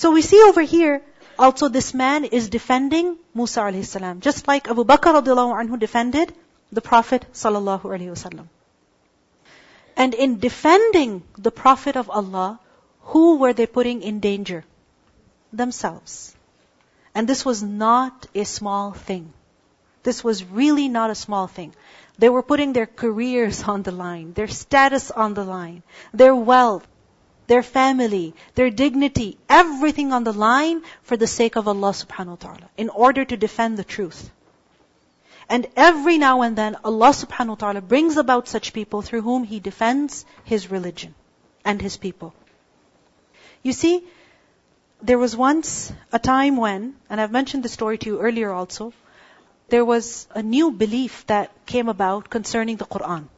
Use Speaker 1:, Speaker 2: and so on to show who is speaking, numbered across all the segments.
Speaker 1: So we see over here, also this man is defending Musa alayhi salam. Just like Abu Bakr radiallahu anhu defended the Prophet sallallahu alayhi wasallam. And in defending the Prophet of Allah, who were they putting in danger? Themselves. And this was not a small thing. This was really not a small thing. They were putting their careers on the line, their status on the line, their wealth, their family, their dignity, everything on the line for the sake of Allah subhanahu wa ta'ala, in order to defend the truth. And every now and then, Allah subhanahu wa ta'ala brings about such people through whom He defends His religion and His people. You see, there was once a time when, and I've mentioned the story to you earlier also, there was a new belief that came about concerning the Quran.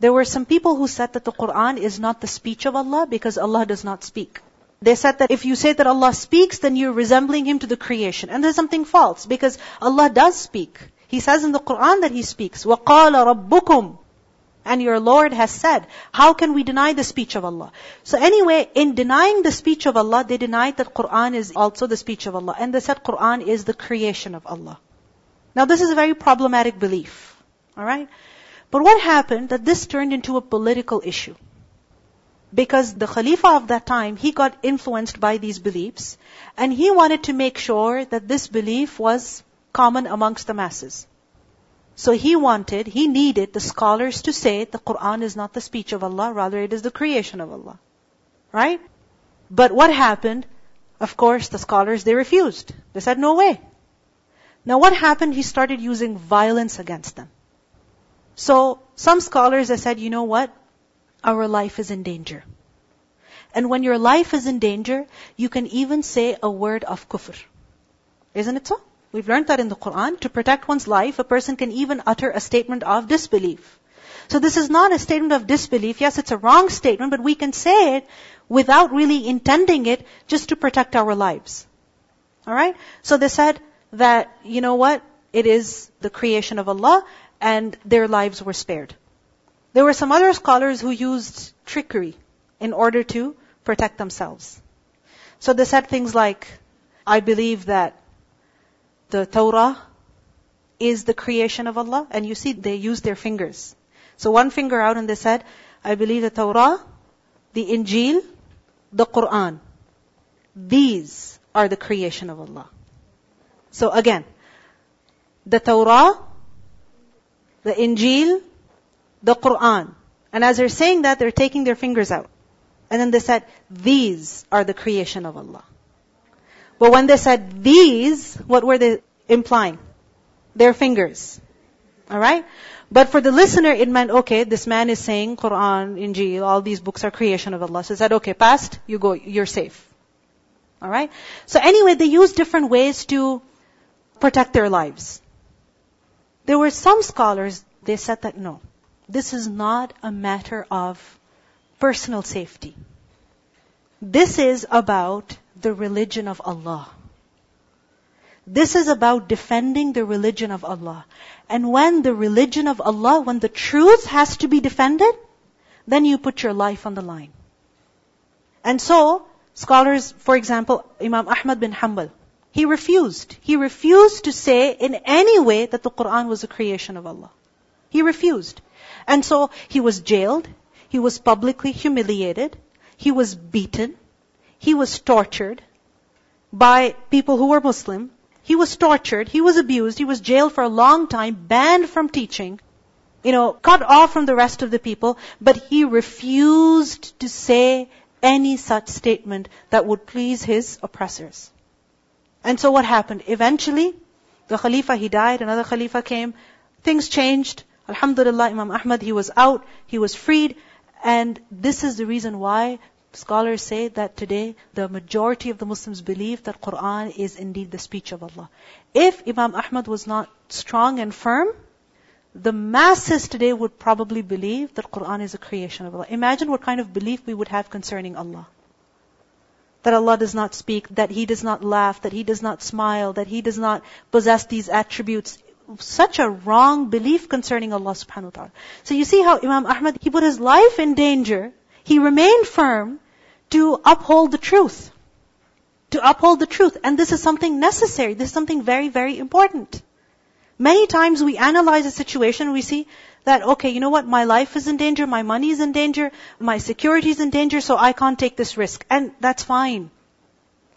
Speaker 1: There were some people who said that the Quran is not the speech of Allah because Allah does not speak. They said that if you say that Allah speaks, then you're resembling Him to the creation. And there's something false because Allah does speak. He says in the Quran that He speaks. وَقَالَ رَبُّكُمْ And your Lord has said. How can we deny the speech of Allah? So anyway, in denying the speech of Allah, they denied that Quran is also the speech of Allah. And they said Quran is the creation of Allah. Now this is a very problematic belief. Alright? But what happened that this turned into a political issue? Because the Khalifa of that time, he got influenced by these beliefs, and he wanted to make sure that this belief was common amongst the masses. So he wanted, he needed the scholars to say the Quran is not the speech of Allah, rather it is the creation of Allah. Right? But what happened? Of course, the scholars, they refused. They said, no way. Now what happened? He started using violence against them. So some scholars have said, you know what? Our life is in danger. And when your life is in danger, you can even say a word of kufr. Isn't it so? We've learned that in the Quran. To protect one's life, a person can even utter a statement of disbelief. So this is not a statement of disbelief. Yes, it's a wrong statement, but we can say it without really intending it just to protect our lives. Alright? So they said that, you know what? It is the creation of Allah and their lives were spared. There were some other scholars who used trickery in order to protect themselves. So they said things like, I believe that the Torah is the creation of Allah. And you see, they used their fingers. So one finger out and they said, I believe the Torah, the Injil, the Quran. These are the creation of Allah. So again, the Torah, the Injil, the Quran. And as they're saying that, they're taking their fingers out. And then they said, these are the creation of Allah. But when they said these, what were they implying? Their fingers. Alright? But for the listener, it meant, okay, this man is saying Quran, Injil, all these books are creation of Allah. So he said, okay, past, you go, you're safe. Alright? So anyway, they use different ways to protect their lives. There were some scholars, they said that no, this is not a matter of personal safety. This is about the religion of Allah. This is about defending the religion of Allah. And when the religion of Allah, when the truth has to be defended, then you put your life on the line. And so, scholars, for example, Imam Ahmad bin Hanbal, he refused. He refused to say in any way that the Quran was a creation of Allah. He refused. And so he was jailed. He was publicly humiliated. He was beaten. He was tortured by people who were Muslim. He was tortured. He was abused. He was jailed for a long time, banned from teaching, you know, cut off from the rest of the people. But he refused to say any such statement that would please his oppressors. And so what happened? Eventually, the Khalifa, he died, another Khalifa came, things changed. Alhamdulillah, Imam Ahmad, he was out, he was freed, and this is the reason why scholars say that today the majority of the Muslims believe that Quran is indeed the speech of Allah. If Imam Ahmad was not strong and firm, the masses today would probably believe that Quran is a creation of Allah. Imagine what kind of belief we would have concerning Allah that Allah does not speak, that He does not laugh, that He does not smile, that He does not possess these attributes. Such a wrong belief concerning Allah subhanahu wa ta'ala. So you see how Imam Ahmad, he put his life in danger, he remained firm to uphold the truth, to uphold the truth. And this is something necessary. This is something very, very important. Many times we analyze a situation we see that, okay, you know what, my life is in danger, my money is in danger, my security is in danger, so I can't take this risk. And that's fine.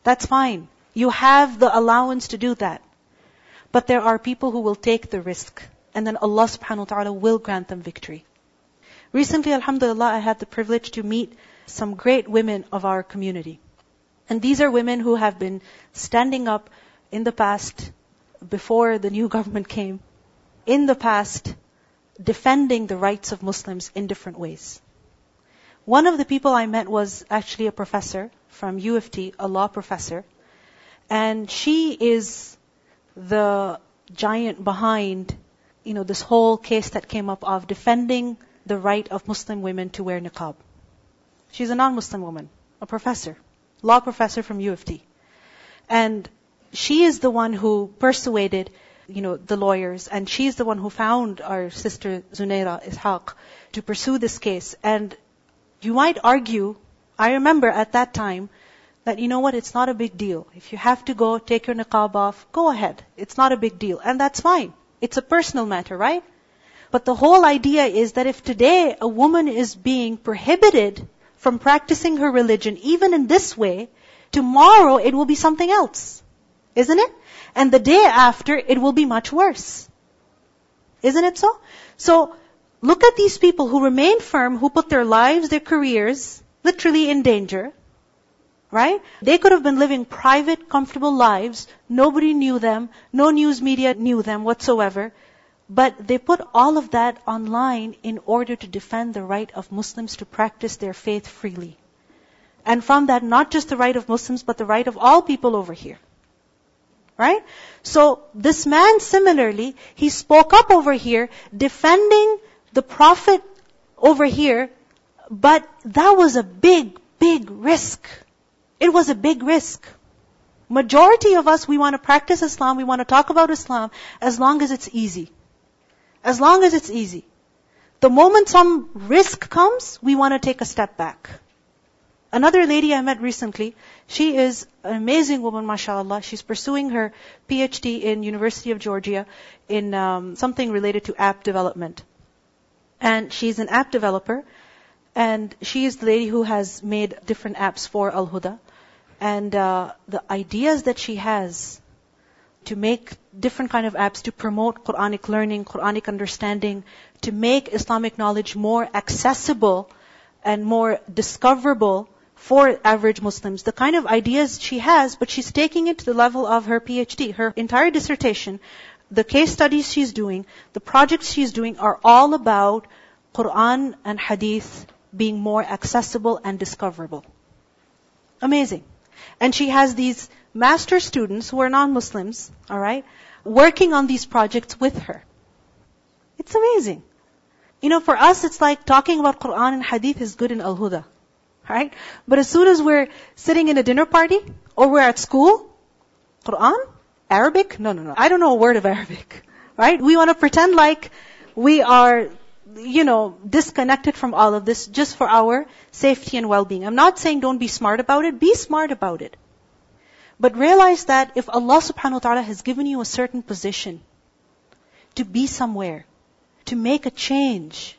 Speaker 1: That's fine. You have the allowance to do that. But there are people who will take the risk. And then Allah subhanahu wa ta'ala will grant them victory. Recently, alhamdulillah, I had the privilege to meet some great women of our community. And these are women who have been standing up in the past, before the new government came, in the past, defending the rights of Muslims in different ways. One of the people I met was actually a professor from U of T, a law professor. And she is the giant behind, you know, this whole case that came up of defending the right of Muslim women to wear niqab. She's a non-Muslim woman, a professor, law professor from U of T. And she is the one who persuaded, you know, the lawyers, and she's the one who found our sister Zunera Ishaq to pursue this case. And you might argue, I remember at that time, that you know what, it's not a big deal. If you have to go, take your niqab off, go ahead. It's not a big deal. And that's fine. It's a personal matter, right? But the whole idea is that if today a woman is being prohibited from practicing her religion, even in this way, tomorrow it will be something else. Isn't it? And the day after, it will be much worse. Isn't it so? So, look at these people who remain firm, who put their lives, their careers, literally in danger, Right? They could have been living private, comfortable lives. Nobody knew them. No news media knew them whatsoever. But they put all of that online in order to defend the right of Muslims to practice their faith freely. And from that, not just the right of Muslims, but the right of all people over here. Right? So, this man similarly, he spoke up over here, defending the Prophet over here, but that was a big, big risk. It was a big risk. Majority of us, we want to practice Islam, we want to talk about Islam as long as it's easy. As long as it's easy. The moment some risk comes, we want to take a step back. Another lady I met recently, she is an amazing woman, mashallah. She's pursuing her PhD in University of Georgia in um, something related to app development. And she's an app developer, and she is the lady who has made different apps for Al Huda. And uh, the ideas that she has to make different kind of apps to promote Quranic learning, Quranic understanding, to make Islamic knowledge more accessible and more discoverable for average Muslims. The kind of ideas she has, but she's taking it to the level of her PhD. Her entire dissertation, the case studies she's doing, the projects she's doing are all about Quran and Hadith being more accessible and discoverable. Amazing. And she has these master students who are non-Muslims, alright, working on these projects with her. It's amazing. You know, for us it's like talking about Quran and Hadith is good in Al-Huda. Right? But as soon as we're sitting in a dinner party, or we're at school, Quran? Arabic? No, no, no. I don't know a word of Arabic. Right? We want to pretend like we are you know, disconnected from all of this just for our safety and well-being. I'm not saying don't be smart about it, be smart about it. But realize that if Allah subhanahu wa ta'ala has given you a certain position, to be somewhere, to make a change,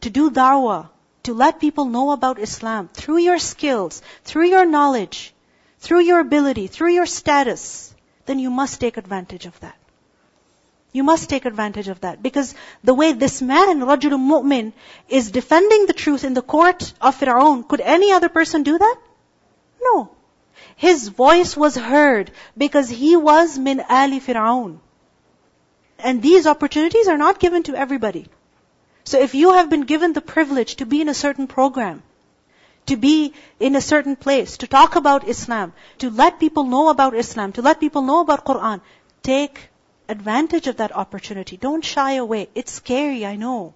Speaker 1: to do da'wah, to let people know about Islam through your skills, through your knowledge, through your ability, through your status, then you must take advantage of that. You must take advantage of that. Because the way this man, Rajul Mu'min, is defending the truth in the court of Fir'aun, could any other person do that? No. His voice was heard because he was min ali Fir'aun. And these opportunities are not given to everybody. So if you have been given the privilege to be in a certain program, to be in a certain place, to talk about Islam, to let people know about Islam, to let people know about Quran, take advantage of that opportunity. Don't shy away. It's scary, I know.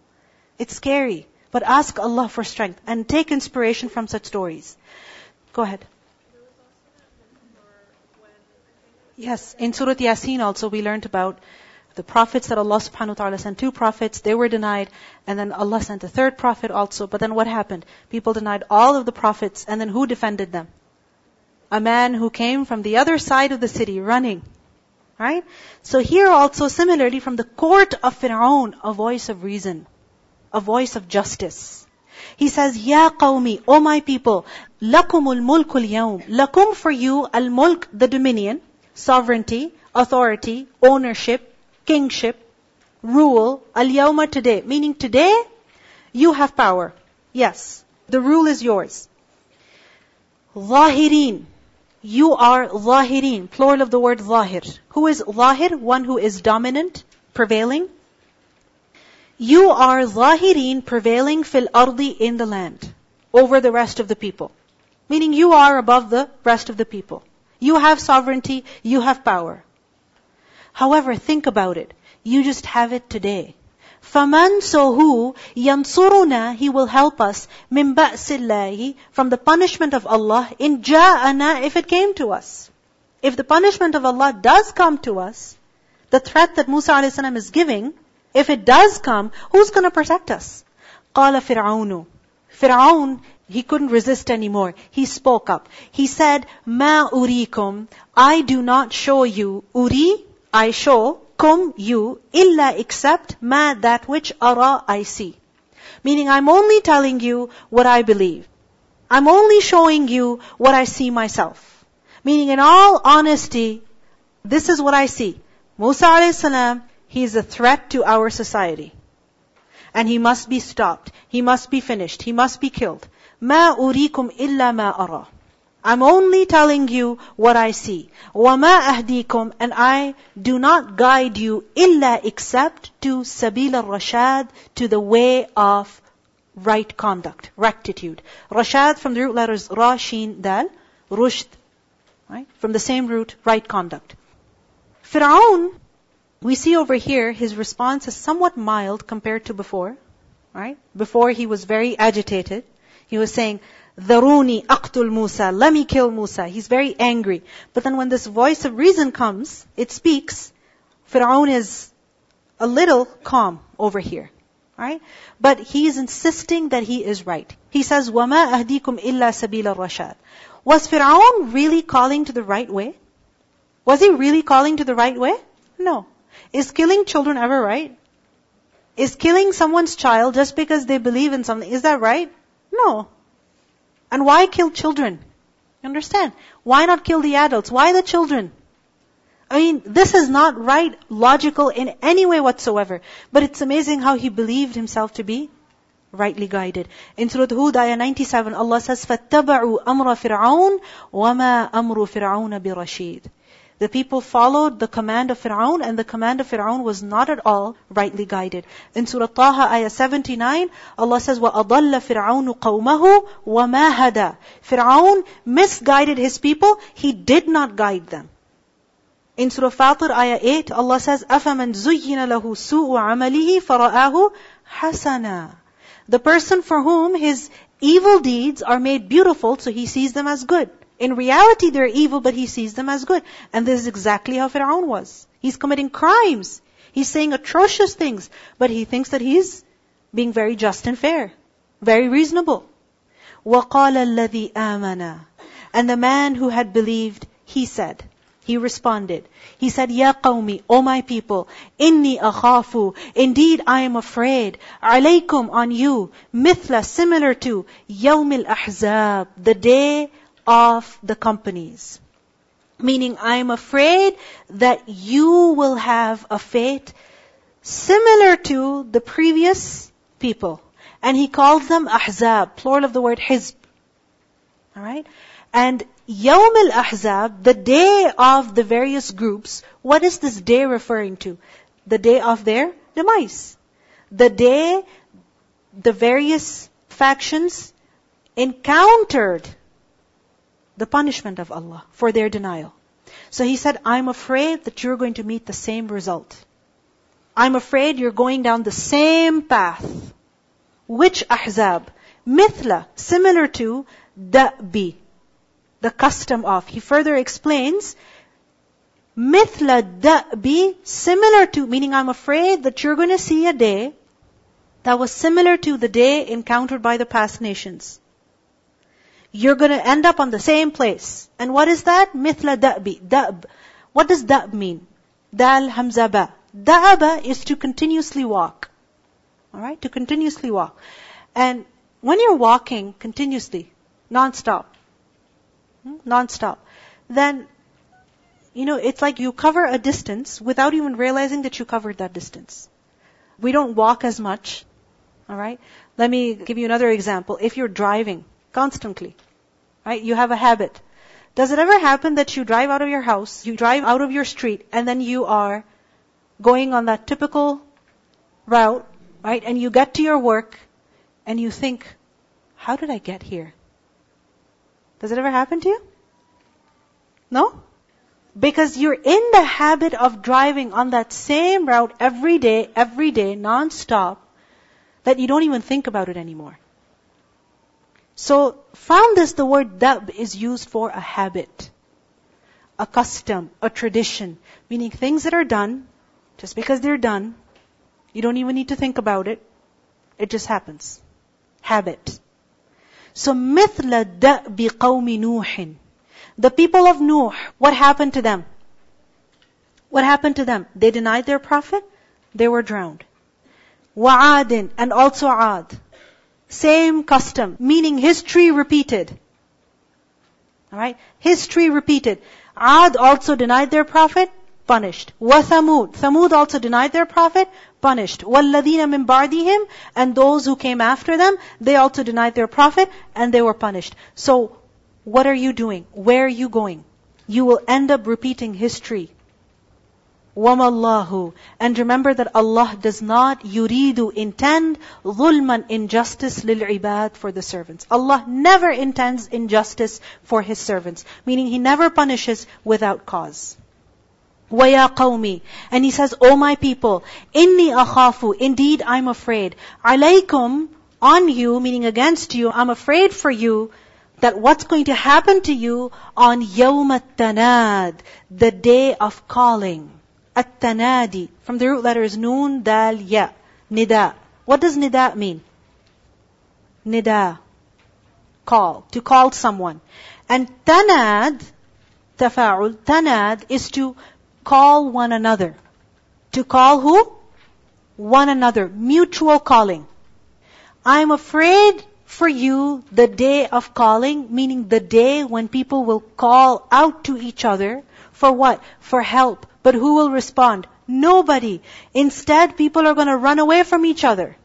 Speaker 1: It's scary. But ask Allah for strength and take inspiration from such stories. Go ahead. Yes, in Surah Yasin also we learned about the prophets that Allah subhanahu wa ta'ala sent two prophets, they were denied, and then Allah sent a third prophet also, but then what happened? People denied all of the prophets, and then who defended them? a man who came from the other side of the city running. Right? So here also similarly from the court of Fir'aun, a voice of reason, a voice of justice. He says, Ya qawmi, O my people, lakumul mulkul yawm. Lakum for you, al mulk, the dominion, sovereignty, authority, ownership, kingship, rule, al yawma today. Meaning today, you have power. Yes. The rule is yours. Zahirin. You are zahirin. Plural of the word zahir. Who is zahir? One who is dominant, prevailing. You are zahirin, prevailing fil ardi in the land. Over the rest of the people. Meaning you are above the rest of the people. You have sovereignty, you have power. However, think about it. You just have it today. فَمَنْ So who يَنْصُرُنَا He will help us مِنْ بَأْسِ اللَّهِ From the punishment of Allah in جَاءَنَا If it came to us. If the punishment of Allah does come to us, the threat that Musa a.s. is giving, if it does come, who's going to protect us? قَالَ فِرْعَوْنُ Fir'aun, he couldn't resist anymore. He spoke up. He said, مَا أُرِيكُمْ I do not show you. Uri, I show kum you illa except ma that which ara I see. Meaning I'm only telling you what I believe. I'm only showing you what I see myself. Meaning in all honesty, this is what I see. Musa salam, he is a threat to our society. And he must be stopped. He must be finished. He must be killed. Ma urikum illa ma ara. I'm only telling you what I see. وَمَا أَهْدِيكُمْ And I do not guide you illa except to sabil al-rashad, to the way of right conduct, rectitude. Rashad from the root letters Ra, Sheen, Dal, Rushd, right? From the same root, right conduct. Fir'aun, we see over here, his response is somewhat mild compared to before, right? Before he was very agitated. He was saying, Dharuni aqtul Musa. Let me kill Musa. He's very angry. But then when this voice of reason comes, it speaks, Fir'aun is a little calm over here. Right? But he is insisting that he is right. He says, وَمَا أَهْدِيكُمْ إِلَّا سَبِيلَ الرَّشَادِ Was Fir'aun really calling to the right way? Was he really calling to the right way? No. Is killing children ever right? Is killing someone's child just because they believe in something, is that right? No. And why kill children? You understand? Why not kill the adults? Why the children? I mean, this is not right, logical in any way whatsoever. But it's amazing how he believed himself to be rightly guided. In Surah Hud, ayah 97, Allah says, فَاتَّبَعُوا أَمْرَ فِرْعَوْنَ وَمَا أَمْرُ فِرْعَوْنَ بِرَشِيدٍ the people followed the command of Fir'aun and the command of Fir'aun was not at all rightly guided. In Surah Taha, ayah 79, Allah says, وَأَضَلَّ فِرْعَوْنُ قَوْمَهُ وَمَا هَدَى Fir'aun misguided his people, he did not guide them. In Surah Fatir, ayah 8, Allah says, أَفَمَنْ زُيِّنَ لَهُ سُوءُ عَمَلِهِ فَرَآهُ حَسَنًا The person for whom his evil deeds are made beautiful, so he sees them as good. In reality, they're evil, but he sees them as good. And this is exactly how Fir'aun was. He's committing crimes. He's saying atrocious things, but he thinks that he's being very just and fair, very reasonable. وَقَالَ الَّذِي آمَنَ And the man who had believed, he said, he responded. He said, Ya qawmi, O my people, inni akhafu. Indeed, I am afraid. Alaykum on you, mithla, similar to, yawmil ahzab, the day of the companies. Meaning, I'm afraid that you will have a fate similar to the previous people. And he calls them ahzab, plural of the word hizb. Alright? And Yawm al-Ahzab, the day of the various groups, what is this day referring to? The day of their demise. The day the various factions encountered the punishment of Allah for their denial. So he said, I'm afraid that you're going to meet the same result. I'm afraid you're going down the same path. Which ahzab? Mithla, similar to da'bi, the custom of. He further explains, mithla da'bi, similar to, meaning I'm afraid that you're going to see a day that was similar to the day encountered by the past nations. You're to end up on the same place. And what is that? Mithla da'bi. Da'b. What does da'b mean? Dal hamza ba. Da'aba is to continuously walk. Alright? To continuously walk. And when you're walking continuously, non-stop, hmm, non-stop, then, you know, it's like you cover a distance without even realizing that you covered that distance. We don't walk as much. Alright? Let me give you another example. If you're driving constantly, right? You have a habit. Does it ever happen that you drive out of your house, you drive out of your street, and then you are going on that typical route, right? And you get to your work, and you think, how did I get here? Does it ever happen to you? No? Because you're in the habit of driving on that same route every day, every day, non-stop, that you don't even think about it anymore. So, from this, the word dab is used for a habit, a custom, a tradition, meaning things that are done, just because they're done, you don't even need to think about it, it just happens. Habit. So, مثل دأب قوم نوح. The people of Nuh, what happened to them? What happened to them? They denied their prophet, they were drowned. وعاد and also Ad. Same custom, meaning history repeated. Alright? History repeated. Ad also denied their prophet, punished. وَثَمُود. Thamud also denied their prophet, punished. وَالَّذِينَ مِن بَعْدِهِمْ And those who came after them, they also denied their prophet, and they were punished. So, what are you doing? Where are you going? You will end up repeating history. وَمَا And remember that Allah does not yuridu intend ظُلْمًا injustice لِلْعِبَادِ for the servants. Allah never intends injustice for His servants. Meaning He never punishes without cause. وَيَا قَوْمِ And He says, O my people, إِنِّي أَخَافُ Indeed, I'm afraid. عَلَيْكُمْ On you, meaning against you, I'm afraid for you that what's going to happen to you on يَوْمَ التَّنَادِ The day of calling. At-tanadi. From the root letters noon, dal, ya. Nida. What does nida mean? Nida. Call. To call someone. And tanad, tafa'ul, tanad is to call one another. To call who? One another. Mutual calling. I'm afraid for you the day of calling, meaning the day when people will call out to each other for what? For help, but who will respond? Nobody. Instead, people are going to run away from each other.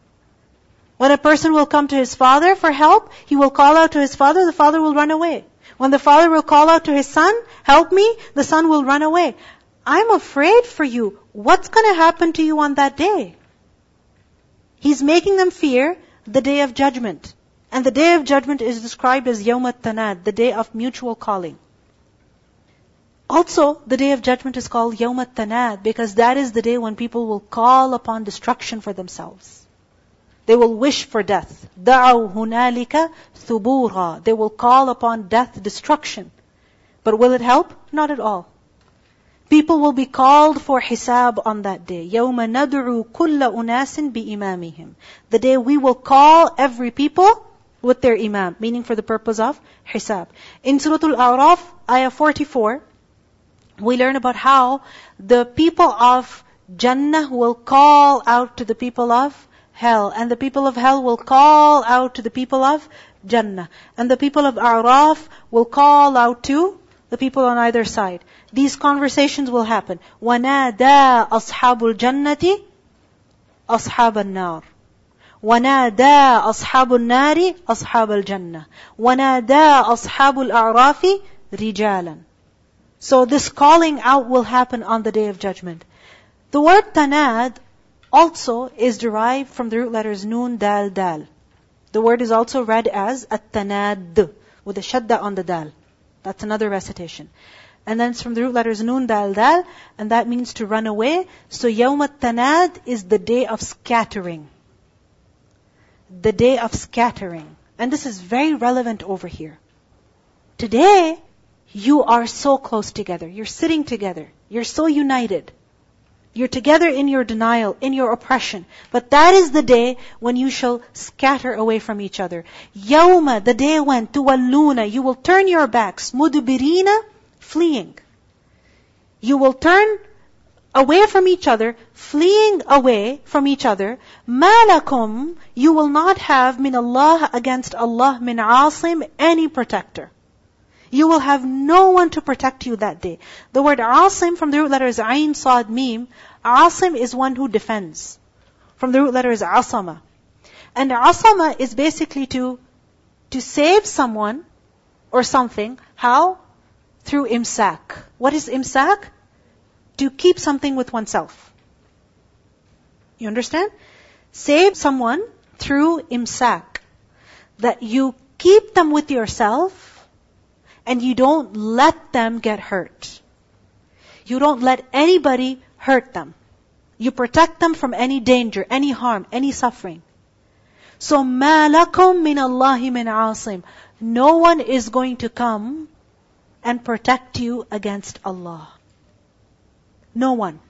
Speaker 1: When a person will come to his father for help, he will call out to his father, the father will run away. When the father will call out to his son, help me, the son will run away. I'm afraid for you. What's going to happen to you on that day? He's making them fear the day of judgment. And the day of judgment is described as Yawm tanad the day of mutual calling. Also, the day of judgment is called Yawm tanad because that is the day when people will call upon destruction for themselves. They will wish for death. دَعَوْا هُنَالِكَ ثُبُورًا They will call upon death, destruction. But will it help? Not at all. People will be called for hisab on that day. يَوْمَ نَدْعُو كُلَّ أُنَاسٍ بِإِمَامِهِمْ The day we will call every people with their imam, meaning for the purpose of hisab. In Surah Al-A'raf, ayah 44, we learn about how the people of Jannah will call out to the people of hell, and the people of hell will call out to the people of Jannah, and the people of A'raf will call out to the people on either side. These conversations will happen. وَنَادَى أَصْحَابُ الْجَنَّةِ أَصْحَابَ النَّارِ ونادى أصحاب النار أصحاب الجنة ونادى أصحاب الأعراف رجالا so this calling out will happen on the day of judgment. The word tanad also is derived from the root letters nun, dal, dal. The word is also read as at-tanad with a shadda on the dal. That's another recitation. And then it's from the root letters nun, dal, dal, and that means to run away. So yawm tanad is the day of scattering. The day of scattering. And this is very relevant over here. Today, you are so close together. You're sitting together. You're so united. You're together in your denial, in your oppression. But that is the day when you shall scatter away from each other. Yawma, the day when tuwalluna, you will turn your backs, mudubirina, fleeing. You will turn away from each other, fleeing away from each other. Malakum, you will not have min Allah against Allah min asim, any protector. You will have no one to protect you that day. The word asim from the root letter is ayn, sad, mim. Asim is one who defends. From the root letter is asama. And asama is basically to, to save someone or something. How? Through imsak. What is imsak? To keep something with oneself. You understand? Save someone through imsak. That you keep them with yourself and you don't let them get hurt. You don't let anybody hurt them. You protect them from any danger, any harm, any suffering. So مَا لَكُم مِّنَ اللَّهِ مِنْ عَاصِمٍ No one is going to come and protect you against Allah. No one.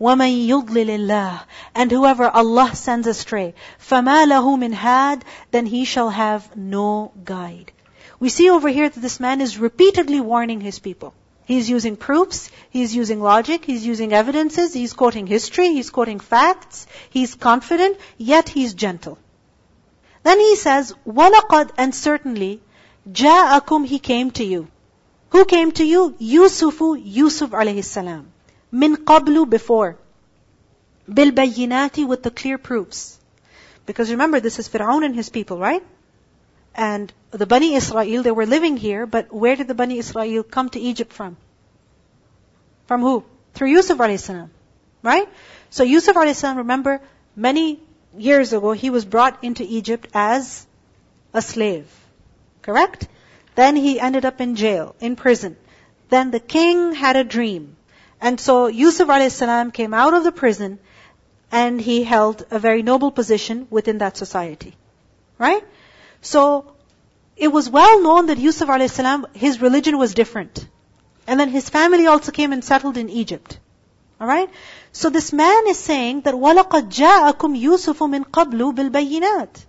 Speaker 1: وَمَن يُضْلِلِ اللَّهِ And whoever Allah sends astray, فَمَا لَهُ مِنْ هَادٍ Then he shall have no guide. We see over here that this man is repeatedly warning his people. He's using proofs, he's using logic, he's using evidences, he's quoting history, he's quoting facts, he's confident, yet he's gentle. Then he says, وَلَقَدْ And certainly, جَاءَكُمْ He came to you. Who came to you? Yusufu, Yusuf alayhi salam. Min qablu, before. بِالْبَيِّنَاتِ With the clear proofs. Because remember, this is Fir'aun and his people, right? And the Bani Israel, they were living here, but where did the Bani Israel come to Egypt from? From who? Through Yusuf a.s. Right? So Yusuf a.s., remember, many years ago, he was brought into Egypt as a slave. Correct? Then he ended up in jail, in prison. Then the king had a dream. And so Yusuf a.s. came out of the prison and he held a very noble position within that society. Right? So, it was well known that Yusuf a.s., his religion was different. And then his family also came and settled in Egypt. Alright? So this man is saying that وَلَقَدْ جَاءَكُمْ يُوسُفُ مِنْ قَبْلُ بِالْبَيِّنَاتِ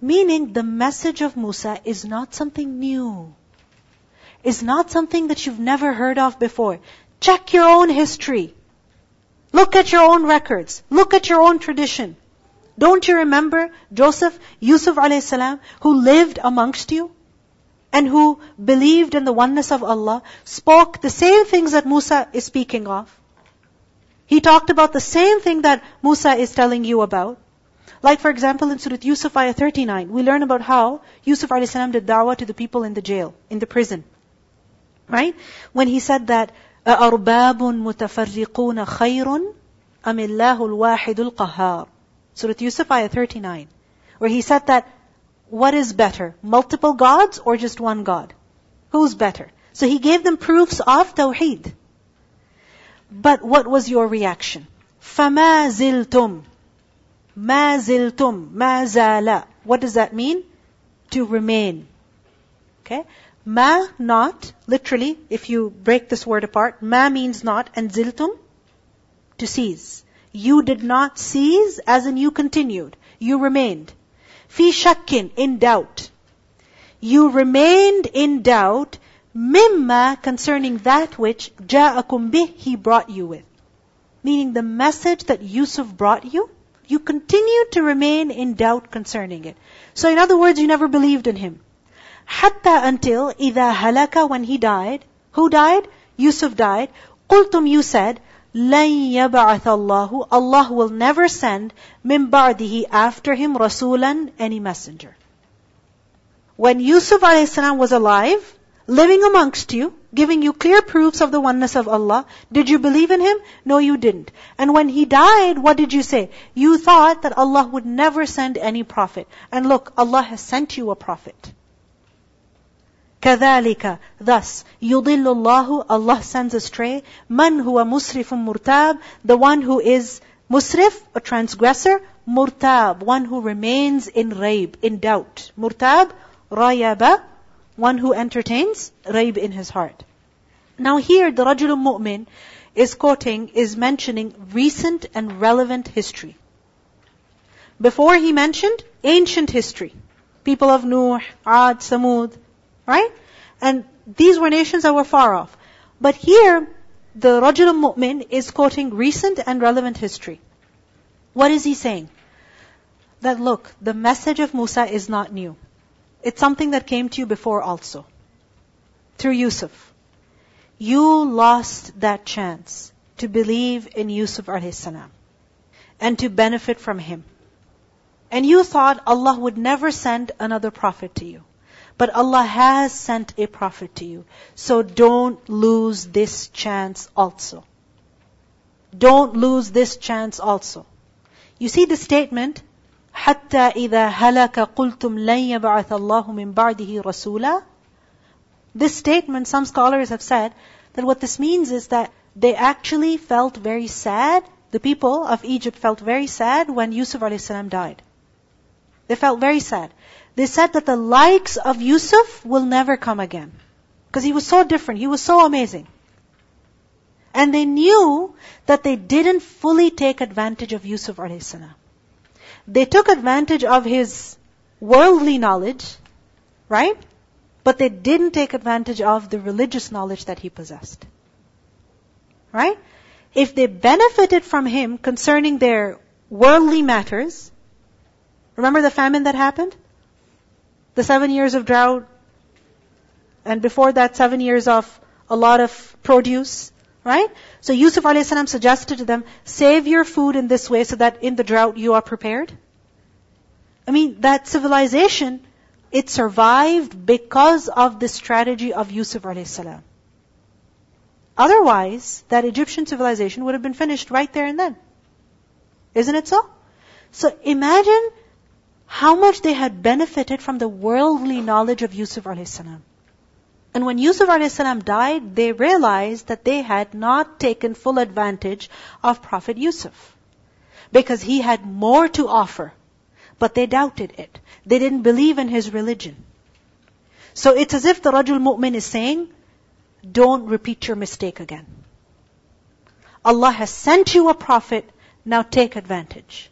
Speaker 1: Meaning the message of Musa is not something new. Is not something that you've never heard of before. Check your own history. Look at your own records. Look at your own tradition. Don't you remember Joseph, Yusuf a.s., who lived amongst you? And who believed in the oneness of Allah, spoke the same things that Musa is speaking of. He talked about the same thing that Musa is telling you about. Like for example in Surah Yusuf ayah 39, we learn about how Yusuf a.s. did da'wah to the people in the jail, in the prison. Right? When he said that, أَأَرْبَابٌ مُتَفَرِّقُونَ خَيْرٌ أَمِ اللَّهُ الْوَاحِدُ الْقَهَّارُ Surah Yusuf ayah 39, where he said that, what is better, multiple gods or just one God? Who's better? So he gave them proofs of Tawheed. But what was your reaction? فَمَا زِلْتُمْ مَا زِلْتُمْ مَا زَالَ What does that mean? To remain. Okay? Ma, not, literally, if you break this word apart, ma means not, and ziltum, to cease. You did not cease, as in you continued. You remained. Fi shakkin, in doubt. You remained in doubt, mimma, concerning that which ja'akum bih, he brought you with. Meaning the message that Yusuf brought you, you continued to remain in doubt concerning it. So in other words, you never believed in him. Hatta until, إذا halaka, when he died. Who died? Yusuf died. قلتم, you said, لن يبعث الله Allah will never send من بعده after him رسولا any messenger. When Yusuf a.s. was alive, living amongst you, giving you clear proofs of the oneness of Allah, did you believe in him? No, you didn't. And when he died, what did you say? You thought that Allah would never send any prophet. And look, Allah has sent you a prophet. كذلك thus يضل الله Allah sends astray من هو مسرف مرتاب the one who is musrif a transgressor murtab one who remains in raib in doubt murtab rayaba one who entertains raib in his heart now here the rajul mu'min is quoting is mentioning recent and relevant history. Before he mentioned ancient history. People of Nuh, Ad, Samud, right? And these were nations that were far off. But here, the Rajul Mu'min is quoting recent and relevant history. What is he saying? That look, the message of Musa is not new. It's something that came to you before also. Through Yusuf. You lost that chance to believe in Yusuf alayhi salam and to benefit from him. And you thought Allah would never send another prophet to you. But Allah has sent a prophet to you. So don't lose this chance also. Don't lose this chance also. You see the statement, حتى إذا هلك قلتم لن يبعث الله من بعده رسولا This statement, some scholars have said that what this means is that they actually felt very sad. The people of Egypt felt very sad when Yusuf a.s. died. They felt very sad. they said that the likes of Yusuf will never come again. Because he was so different. He was so amazing. And they knew that they didn't fully take advantage of Yusuf a.s. They took advantage of his worldly knowledge, right? But they didn't take advantage of the religious knowledge that he possessed. Right? If they benefited from him concerning their worldly matters, remember the famine that happened? The seven years of drought, and before that seven years of a lot of produce, right? So Yusuf a.s. suggested to them, save your food in this way so that in the drought you are prepared. I mean, that civilization, it survived because of the strategy of Yusuf a.s. Otherwise, that Egyptian civilization would have been finished right there and then. Isn't it so? So imagine how much they had benefited from the worldly knowledge of Yusuf a.s. And when Yusuf a.s. died, they realized that they had not taken full advantage of Prophet Yusuf. Because he had more to offer. But they doubted it. They didn't believe in his religion. So it's as if the Rajul Mu'min is saying, don't repeat your mistake again. Allah has sent you a prophet, now take advantage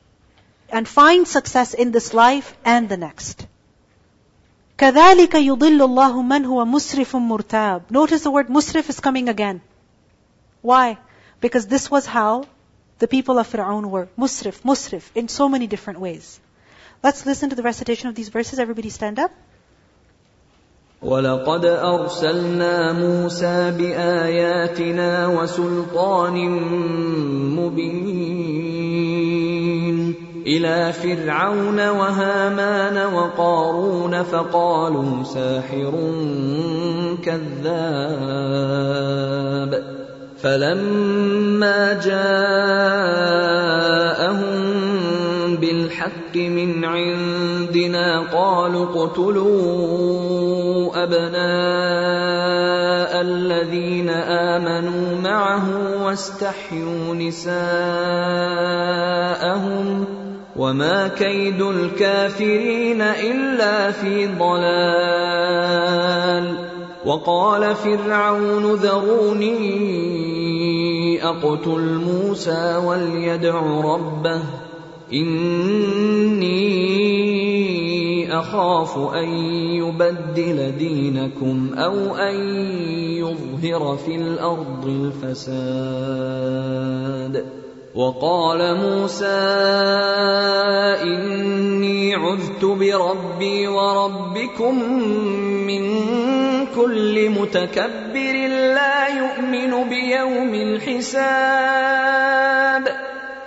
Speaker 1: And find success in this life and the next. كذلك يضل الله من هو مسرف مرتاب. Notice the word musrif is coming again. Why? Because this was how the people of Fir'aun were. Musrif, musrif, in so many different ways. Let's listen to the recitation of these verses. Everybody stand up.
Speaker 2: ولقد أرسلنا موسى بآياتنا وسلطان مبين إلى فرعون وهامان وقارون فقالوا ساحر كذاب. فلما جاءهم بالحق من عندنا قالوا اقتلوا أبناء الذين آمنوا معه واستحيوا نساءهم. وما كيد الكافرين الا في ضلال وقال فرعون ذروني اقتل موسى وليدع ربه إني أخاف أن يبدل دينكم أو أن يظهر في الأرض الفساد وقال موسى إني عذت بربي وربكم من كل متكبر لا يؤمن بيوم الحساب.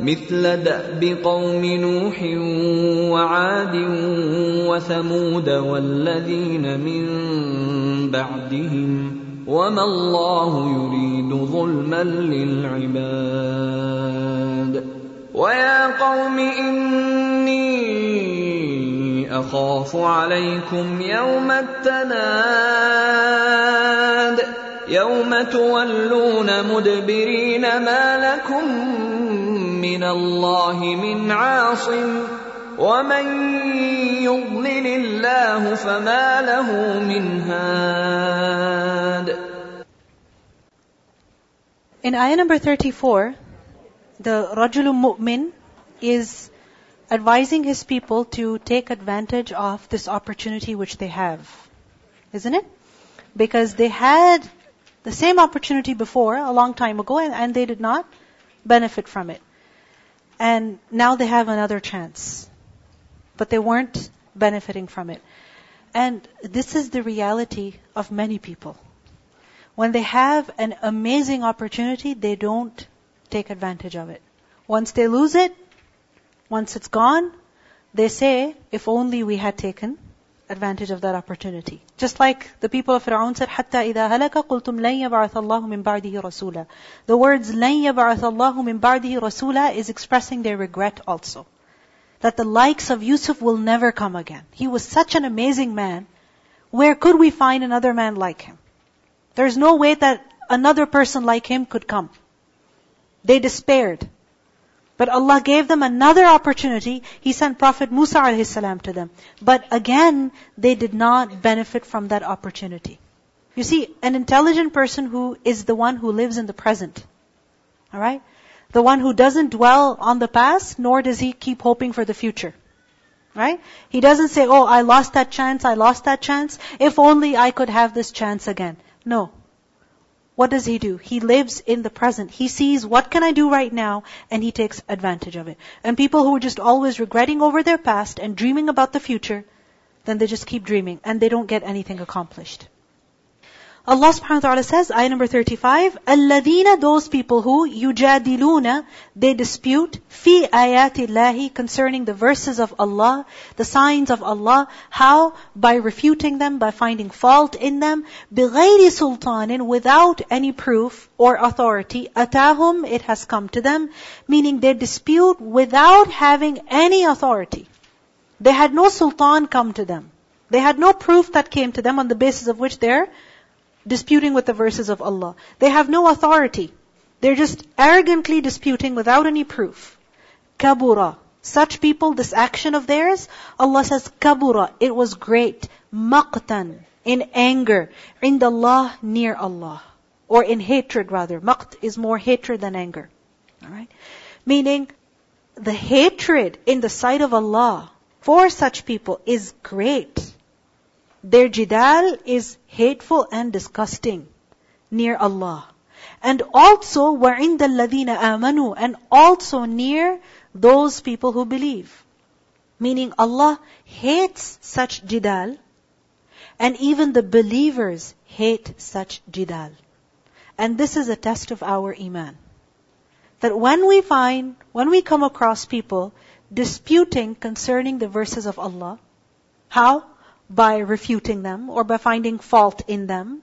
Speaker 2: مثل دأب قوم نوح وعاد وثمود والذين من بعدهم وما الله يريد ظلما للعباد. ويا قوم إني أخاف عليكم يوم التناد. يوم تولون مدبرين ما لكم من الله من عاصم ومن يضلل الله فما له من هاد
Speaker 1: In ayah number 34, the Rajulun Mu'min is advising his people to take advantage of this opportunity which they have. Isn't it? Because they had the same opportunity before, a long time ago, and, and they did not benefit from it. And now they have another chance. But they weren't benefiting from it. And this is the reality of many people. When they have an amazing opportunity, they don't take advantage of it. Once they lose it, once it's gone, they say, if only we had taken advantage of that opportunity. Just like the people of Fir'aun said, حَتَّى إِذَا هَلَكَ قُلْتُمْ لَن يَبْعَثَ اللَّهُ مِن بَعْدِهِ رَسُولًا The words لَن يَبْعَثَ اللَّهُ مِن بَعْدِهِ رَسُولًا is expressing their regret also. That the likes of Yusuf will never come again. He was such an amazing man. Where could we find another man like him? There's no way that another person like him could come. They despaired. But Allah gave them another opportunity. He sent Prophet Musa salam to them. But again, they did not benefit from that opportunity. You see, an intelligent person who is the one who lives in the present. Alright? The one who doesn't dwell on the past, nor does he keep hoping for the future. Right? He doesn't say, oh, I lost that chance, I lost that chance. If only I could have this chance again. No what does he do? He lives in the present. He sees what can I do right now and he takes advantage of it. And people who are just always regretting over their past and dreaming about the future, then they just keep dreaming and they don't get anything accomplished. Allah subhanahu wa ta'ala says, ayah number 35, الَّذِينَ Those people who يُجَادِلُونَ They dispute فِي آيَاتِ اللَّهِ Concerning the verses of Allah, the signs of Allah. How? By refuting them, by finding fault in them. بِغَيْرِ سُلْطَانٍ Without any proof or authority. أَتَاهُمْ It has come to them. Meaning they dispute without having any authority. They had no sultan come to them. They had no proof that came to them on the basis of which they're disputing with the verses of Allah. They have no authority. They're just arrogantly disputing without any proof. Kabura. Such people, this action of theirs, Allah says, kabura. It was great. Maqtan. In anger. In Allah, near Allah. Or in hatred rather. Maqt is more hatred than anger. Alright? Meaning, the hatred in the sight of Allah for such people is great. Their jidal is hateful and disgusting near Allah. And also, وَعِنْدَ الَّذِينَ آمَنُوا And also near those people who believe. Meaning Allah hates such jidal, and even the believers hate such jidal. And this is a test of our iman. That when we find, when we come across people disputing concerning the verses of Allah, how? By refuting them or by finding fault in them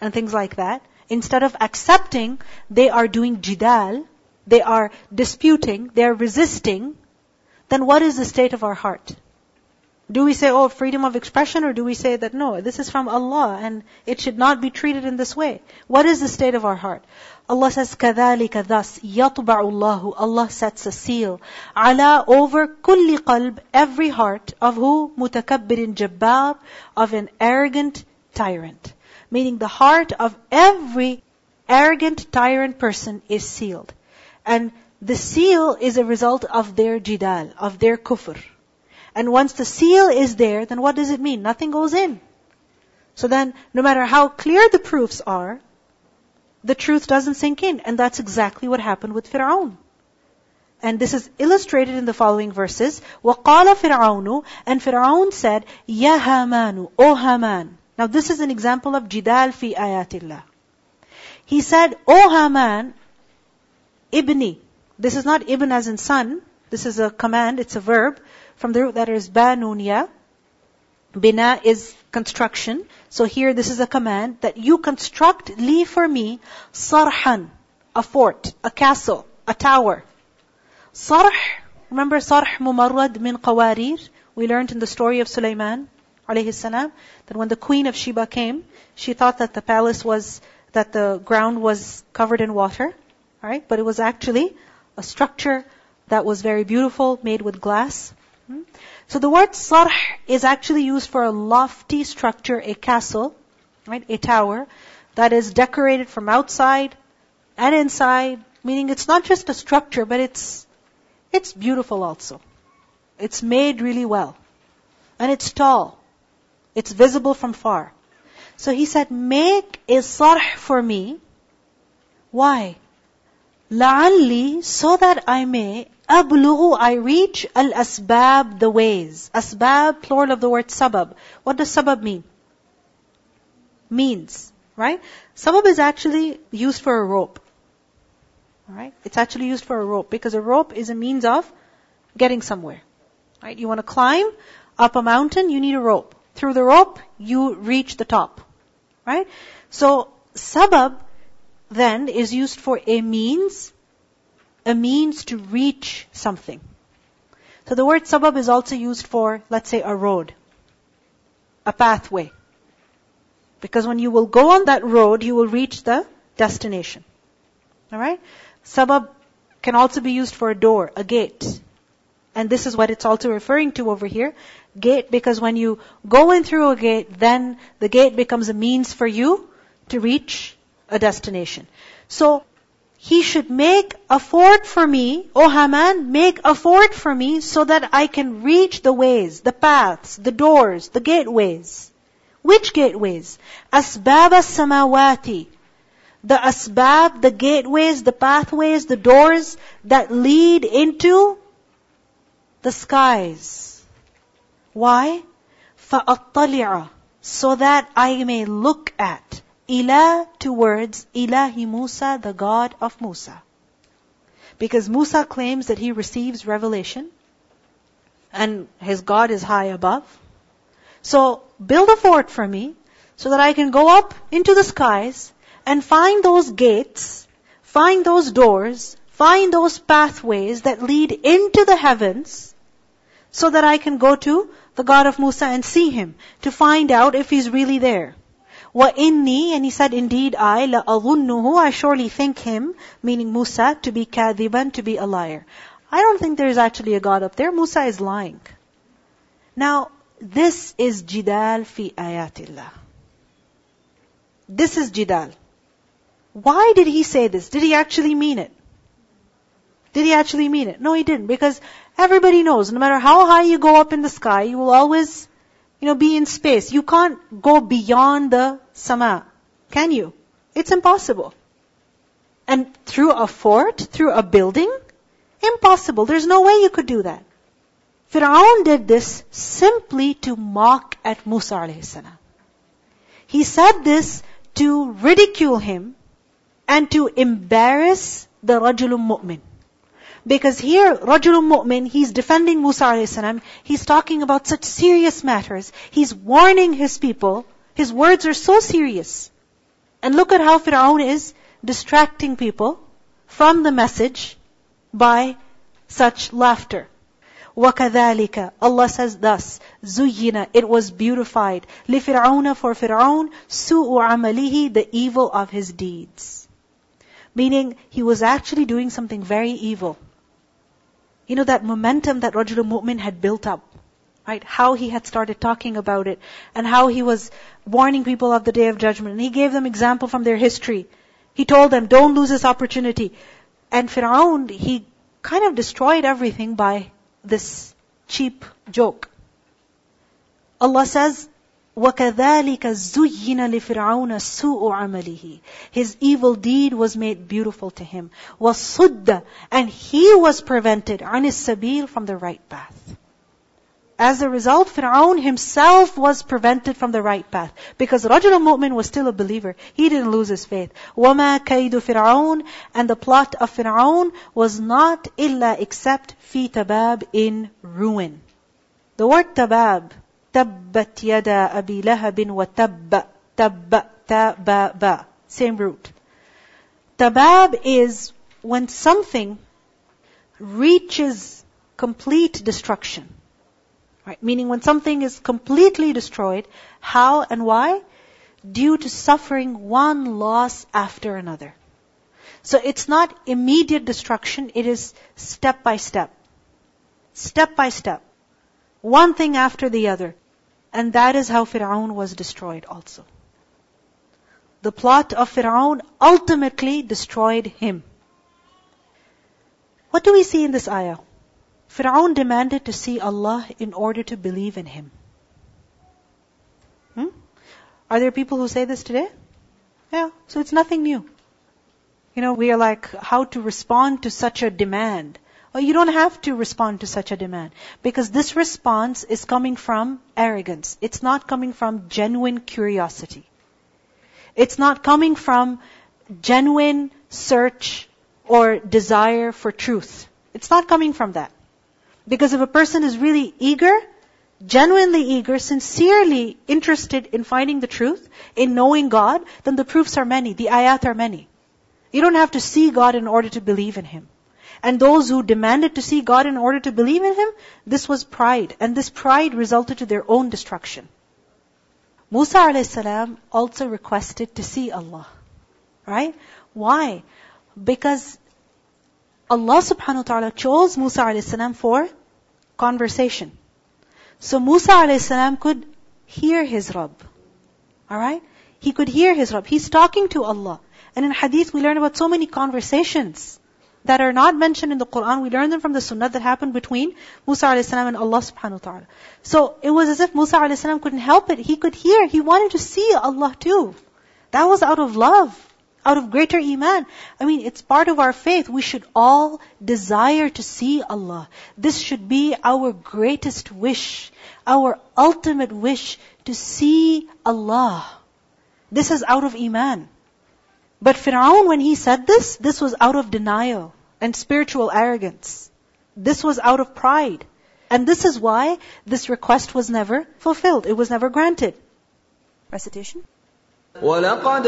Speaker 1: and things like that. Instead of accepting, they are doing jidal, they are disputing, they are resisting, then what is the state of our heart? Do we say, oh, freedom of expression, or do we say that no, this is from Allah and it should not be treated in this way? What is the state of our heart? Allah says, كَذَلِكَ thus, يَطْبَعُ اللَّهُ Allah sets a seal. عَلَى over kulli qalb, every heart of who? مُتَكَبِّرٍ جَبَّارٍ Of an arrogant tyrant. Meaning the heart of every arrogant tyrant person is sealed. And the seal is a result of their jidal, of their kufr. And once the seal is there, then what does it mean? Nothing goes in. So then, no matter how clear the proofs are, the truth doesn't sink in. And that's exactly what happened with Fir'aun. And this is illustrated in the following verses. وَقَالَ فِرْعَوْنُ And Fir'aun said, يَا هَامَانُ O Haman. Now this is an example of jidal fi ayatillah. He said, O Haman, ibni. This is not ibn as in son. This is a command, it's a verb from the root that is banunya. Bina is construction. So here this is a command that you construct li for me sarhan, a fort, a castle, a tower. Sarh, remember sarh mumarrad min qawarir? We learned in the story of Sulaiman alayhi salam that when the queen of Sheba came, she thought that the palace was that the ground was covered in water, right? But it was actually a structure that was very beautiful, made with glass. So the word sarh is actually used for a lofty structure, a castle, right? A tower that is decorated from outside and inside, meaning it's not just a structure, but it's, it's beautiful also. It's made really well. And it's tall. It's visible from far. So he said, make a sarh for me. Why? لعلي so that I may أبلغ I reach al-asbab the ways. Asbab, plural of the word sabab. What does sabab mean? Means, right? Sabab is actually used for a rope. Alright? It's actually used for a rope because a rope is a means of getting somewhere. Right? You want to climb up a mountain, you need a rope. Through the rope, you reach the top. Right? So, sabab then is used for a means, a means to reach something. So the word sabab is also used for, let's say, a road, a pathway. Because when you will go on that road, you will reach the destination. Alright? Sabab can also be used for a door, a gate. And this is what it's also referring to over here. Gate, because when you go in through a gate, then the gate becomes a means for you to reach a destination. So, he should make a fort for me, O Haman, make a fort for me so that I can reach the ways, the paths, the doors, the gateways. Which gateways? Asbab samawati. The asbab, the gateways, the pathways, the doors that lead into the skies. Why? فَأَطَّلِعَ So that I may look at Ilah towards Ilahi Musa, the God of Musa. Because Musa claims that he receives revelation and his God is high above. So build a fort for me so that I can go up into the skies and find those gates, find those doors, find those pathways that lead into the heavens so that I can go to the God of Musa and see him to find out if he's really there. وَإِنِّي And he said, indeed I, لَأَظُنُّهُ I surely think him, meaning Musa, to be كَاذِبًا, to be a liar. I don't think there is actually a God up there. Musa is lying. Now, this is jidal fi ayatillah. This is jidal. Why did he say this? Did he actually mean it? Did he actually mean it? No, he didn't. Because everybody knows, no matter how high you go up in the sky, you will always you know, be in space. You can't go beyond the sama. Can you? It's impossible. And through a fort, through a building, impossible. There's no way you could do that. Fir'aun did this simply to mock at Musa alayhi salam. He said this to ridicule him and to embarrass the rajulun mu'min. Because here, Rajulun Mu'min, he's defending Musa a.s. He's talking about such serious matters. He's warning his people. His words are so serious. And look at how Fir'aun is distracting people from the message by such laughter. وَكَذَلِكَ Allah says thus, زُيِّنَ It was beautified. لِفِرْعَوْنَ For Fir'aun, سُوءُ عَمَلِهِ The evil of his deeds. Meaning, he was actually doing something very evil. You know that momentum that Rajul Mu'min had built up. Right? How he had started talking about it. And how he was warning people of the day of judgment. And he gave them example from their history. He told them, don't lose this opportunity. And Fir'aun, he kind of destroyed everything by this cheap joke. Allah says, وَكَذَلِكَ زُيِّنَ لِفِرْعَوْنَ سُوءُ عَمَلِهِ His evil deed was made beautiful to him. وَصُدَّ And he was prevented عَنِ السَّبِيلِ From the right path. As a result, Fir'aun himself was prevented from the right path. Because Rajul al-Mu'min was still a believer. He didn't lose his faith. وَمَا كَيْدُ فِرْعَوْنَ And the plot of Fir'aun was not illa except fi tabab in ruin. The word tabab, tabbat yada abi lahabin wa tabba, tabba, ta, ba. Same root. Tabab is when something reaches complete destruction. Right? Meaning when something is completely destroyed, how and why? Due to suffering one loss after another. So it's not immediate destruction, it is step by step. Step by step. One thing after the other. And that is how Fir'aun was destroyed also. The plot of Fir'aun ultimately destroyed him. What do we see in this ayah? Fir'aun demanded to see Allah in order to believe in Him. Hmm? Are there people who say this today? Yeah, so it's nothing new. You know, we are like, how to respond to such a demand? Well, you don't have to respond to such a demand. Because this response is coming from arrogance. It's not coming from genuine curiosity. It's not coming from genuine search or desire for truth. It's not coming from that. Because if a person is really eager, genuinely eager, sincerely interested in finding the truth, in knowing God, then the proofs are many, the ayat are many. You don't have to see God in order to believe in Him. And those who demanded to see God in order to believe in Him, this was pride. And this pride resulted to their own destruction. Musa a.s. also requested to see Allah. Right? Why? Because Allah subhanahu wa ta'ala chose Musa a.s. for conversation. So Musa a.s. could hear his Rabb. Alright? He could hear his Rabb. He's talking to Allah. And in hadith we learn about so many conversations that are not mentioned in the Quran. We learn them from the sunnah that happened between Musa a.s. and Allah subhanahu wa ta'ala. So it was as if Musa a.s. couldn't help it. He could hear. He wanted to see Allah too. That was out of love out of greater iman. I mean, it's part of our faith. We should all desire to see Allah. This should be our greatest wish, our ultimate wish to see Allah. This is out of iman. But Fir'aun, when he said this, this was out of denial and spiritual arrogance. This was out of pride. And this is why this request was never fulfilled. It was never granted. Recitation.
Speaker 2: ولقد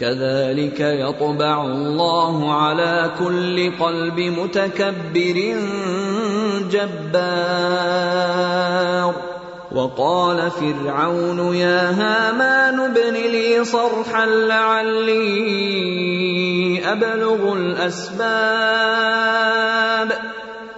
Speaker 2: كذلك يطبع الله على كل قلب متكبر جبار. وقال فرعون يا هامان ابن لي صرحا لعلي أبلغ الأسباب.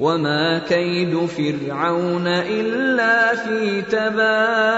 Speaker 2: وما كيد فرعون الا في تباب